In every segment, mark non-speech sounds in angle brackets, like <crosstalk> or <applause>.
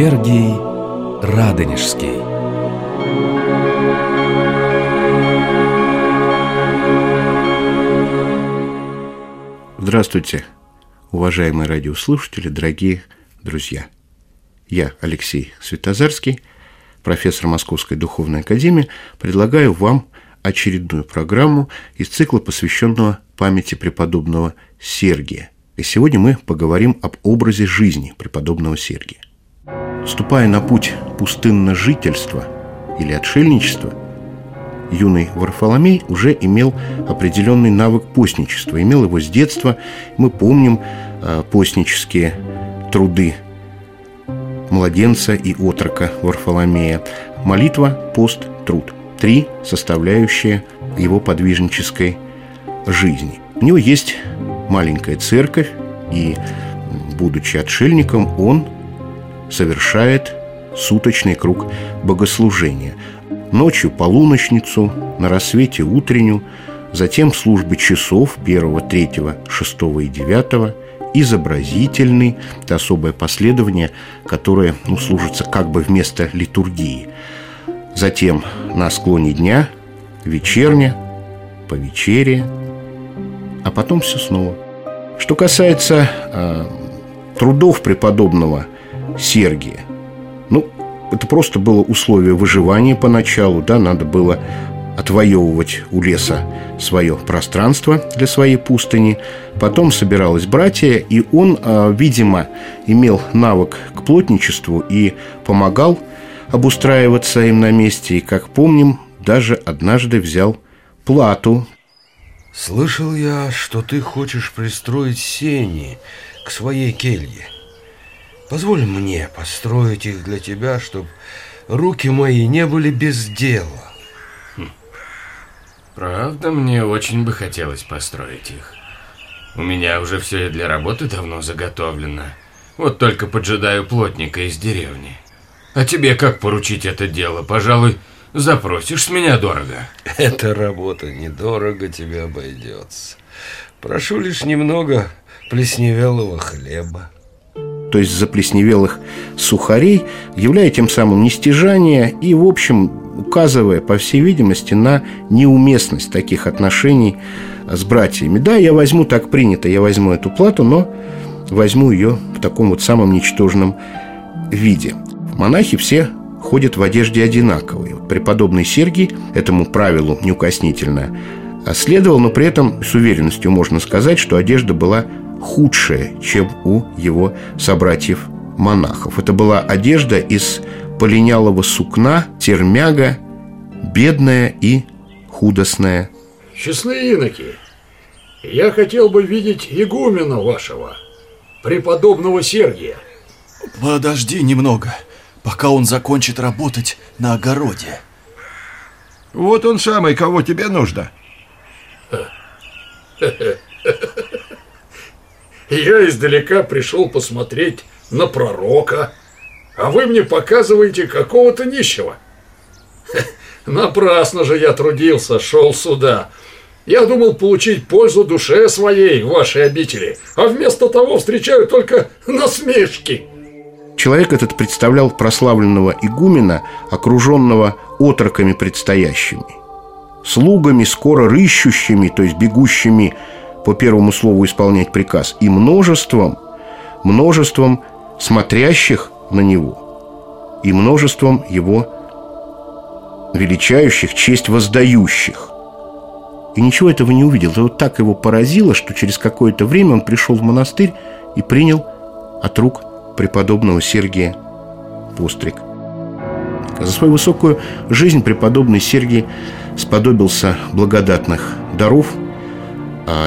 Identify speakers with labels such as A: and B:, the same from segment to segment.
A: Сергий Радонежский
B: Здравствуйте, уважаемые радиослушатели, дорогие друзья. Я, Алексей Светозарский, профессор Московской Духовной Академии, предлагаю вам очередную программу из цикла, посвященного памяти преподобного Сергия. И сегодня мы поговорим об образе жизни преподобного Сергия. Ступая на путь пустынно-жительства или отшельничества, юный Варфоломей уже имел определенный навык постничества, имел его с детства. Мы помним э, постнические труды младенца и отрока Варфоломея. Молитва, пост, труд. Три составляющие его подвижнической жизни. У него есть маленькая церковь, и, будучи отшельником, он совершает суточный круг богослужения. Ночью полуночницу, на рассвете утреннюю, затем службы часов первого, третьего, шестого и девятого, изобразительный – это особое последование, которое ну, служится как бы вместо литургии. Затем на склоне дня, вечерня, по вечере, а потом все снова. Что касается э, трудов преподобного Сергия, ну, это просто было условие выживания поначалу, да, надо было отвоевывать у леса свое пространство для своей пустыни. Потом собиралось братья, и он, э, видимо, имел навык к плотничеству и помогал обустраиваться им на месте. И, как помним, даже однажды взял плату.
C: Слышал я, что ты хочешь пристроить сени к своей келье. Позволь мне построить их для тебя, чтобы руки мои не были без дела.
D: Правда, мне очень бы хотелось построить их. У меня уже все для работы давно заготовлено. Вот только поджидаю плотника из деревни. А тебе как поручить это дело? Пожалуй, запросишь с меня дорого. <laughs>
C: Эта работа недорого тебе обойдется. Прошу лишь немного плесневелого хлеба.
B: То есть заплесневелых сухарей, являя тем самым нестяжание и, в общем, указывая, по всей видимости, на неуместность таких отношений с братьями. Да, я возьму, так принято, я возьму эту плату, но возьму ее в таком вот самом ничтожном виде. Монахи все ходят в одежде одинаковой. Преподобный Сергий этому правилу неукоснительно следовал, но при этом с уверенностью можно сказать, что одежда была худшая, чем у его собратьев-монахов. Это была одежда из полинялого сукна, термяга, бедная и худостная.
E: Честные иноки, я хотел бы видеть игумена вашего, преподобного Сергия.
F: Подожди немного, пока он закончит работать на огороде.
G: Вот он самый, кого тебе нужно. <laughs>
E: Я издалека пришел посмотреть на пророка, а вы мне показываете какого-то нищего. <laughs> Напрасно же я трудился, шел сюда. Я думал получить пользу душе своей в вашей обители, а вместо того встречаю только насмешки.
B: Человек этот представлял прославленного игумена, окруженного отроками предстоящими. Слугами, скоро рыщущими, то есть бегущими по первому слову исполнять приказ, и множеством, множеством смотрящих на него и множеством его величающих, честь воздающих. И ничего этого не увидел. Это вот так его поразило, что через какое-то время он пришел в монастырь и принял от рук преподобного Сергия постриг. За свою высокую жизнь преподобный Сергий сподобился благодатных даров,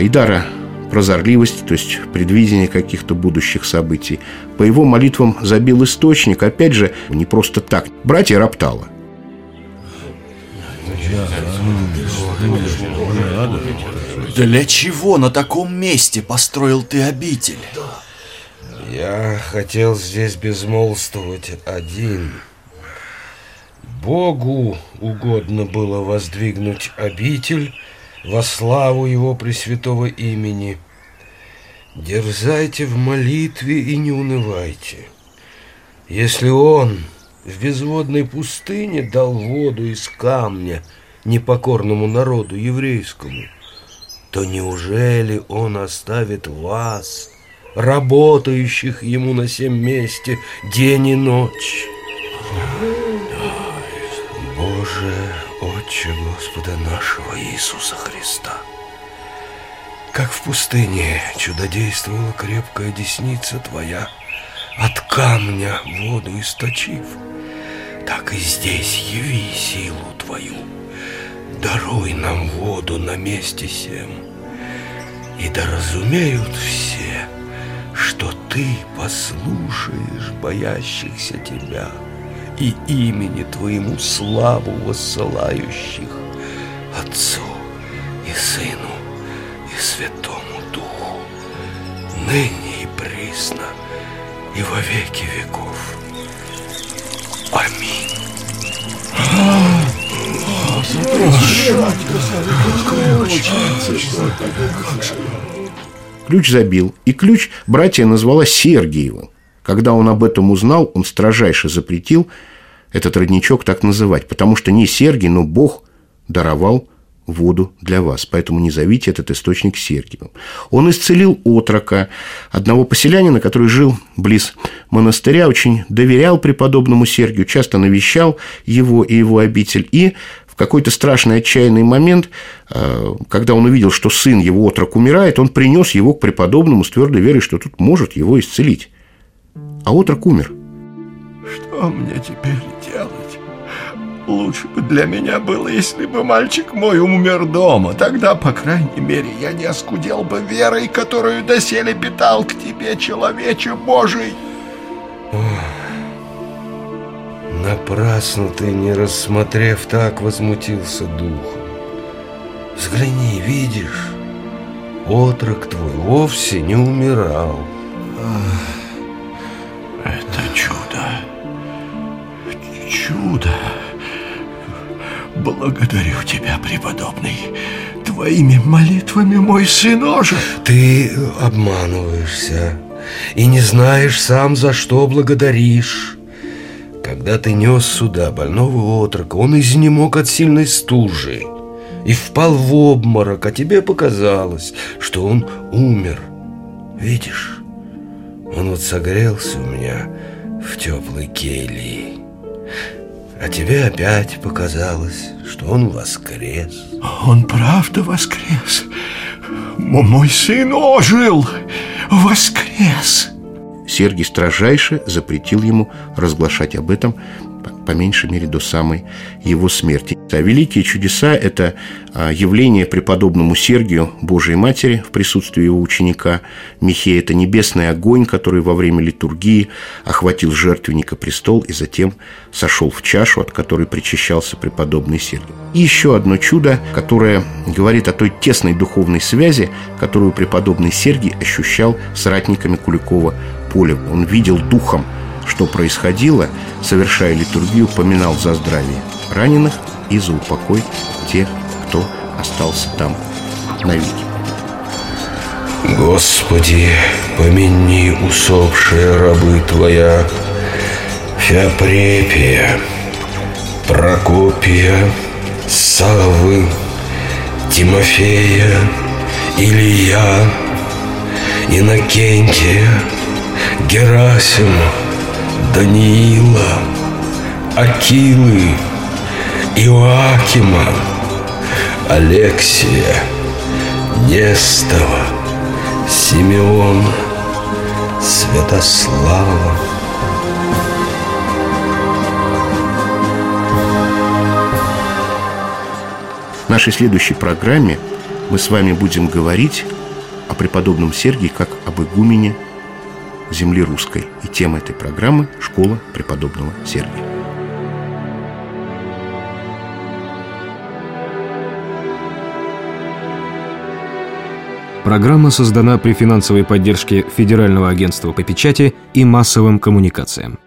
B: и дара прозорливости, то есть предвидение каких-то будущих событий. По его молитвам забил источник, опять же, не просто так. Братья роптало.
F: Для чего на таком месте построил ты обитель?
C: Я хотел здесь безмолвствовать один. Богу угодно было воздвигнуть обитель, во славу Его Пресвятого имени. Дерзайте в молитве и не унывайте. Если он в безводной пустыне дал воду из камня непокорному народу еврейскому, то неужели он оставит вас, работающих ему на всем месте день и ночь? Боже, Отче Господа нашего Иисуса Христа, как в пустыне чудодействовала крепкая десница Твоя, от камня воду источив, так и здесь яви силу Твою, даруй нам воду на месте сем, и да разумеют все, что Ты послушаешь боящихся Тебя и имени Твоему славу воссылающих Отцу и Сыну и Святому Духу, ныне и присно, и во веки веков. Аминь.
B: Ключ забил, и ключ братья назвала Сергиевым. Когда он об этом узнал, он строжайше запретил этот родничок так называть, потому что не Сергий, но Бог даровал воду для вас, поэтому не зовите этот источник Сергиевым. Он исцелил отрока, одного поселянина, который жил близ монастыря, очень доверял преподобному Сергию, часто навещал его и его обитель, и в какой-то страшный отчаянный момент, э, когда он увидел, что сын его отрок умирает, он принес его к преподобному с твердой верой, что тут может его исцелить. А отрок умер.
G: Что мне теперь делать? Лучше бы для меня было, если бы мальчик мой умер дома. Тогда, по крайней мере, я не оскудел бы верой, которую доселе питал к тебе, человече Божий.
C: Напрасно ты, не рассмотрев, так возмутился духом. Взгляни, видишь, отрок твой вовсе не умирал.
G: Это Чудо. Благодарю тебя, преподобный. Твоими молитвами мой сын ожил.
C: Ты обманываешься и не знаешь сам, за что благодаришь. Когда ты нес сюда больного отрока, он изнемог от сильной стужи и впал в обморок, а тебе показалось, что он умер. Видишь, он вот согрелся у меня в теплой келье. А тебе опять показалось, что он воскрес.
G: Он правда воскрес. М- Мой сын ожил. Воскрес.
B: Сергий строжайше запретил ему разглашать об этом, по- меньшей мере, до самой его смерти. А великие чудеса – это а, явление преподобному Сергию Божией Матери в присутствии его ученика Михея. Это небесный огонь, который во время литургии охватил жертвенника престол и затем сошел в чашу, от которой причащался преподобный Сергий. И еще одно чудо, которое говорит о той тесной духовной связи, которую преподобный Сергий ощущал с ратниками Куликова поля. Он видел духом, что происходило, совершая литургию, поминал за здравие раненых и за упокой тех, кто остался там навеки.
C: Господи, помяни усопшие рабы Твоя, Феопрепия, Прокопия, Савы, Тимофея, Илья, Иннокентия, Герасима, Даниила, Акилы, Иоакима, Алексия, Нестова, Симеон, Святослава.
B: В нашей следующей программе мы с вами будем говорить о преподобном Сергии как об игумене земли русской. И тема этой программы – «Школа преподобного Сергия».
H: Программа создана при финансовой поддержке Федерального агентства по печати и массовым коммуникациям.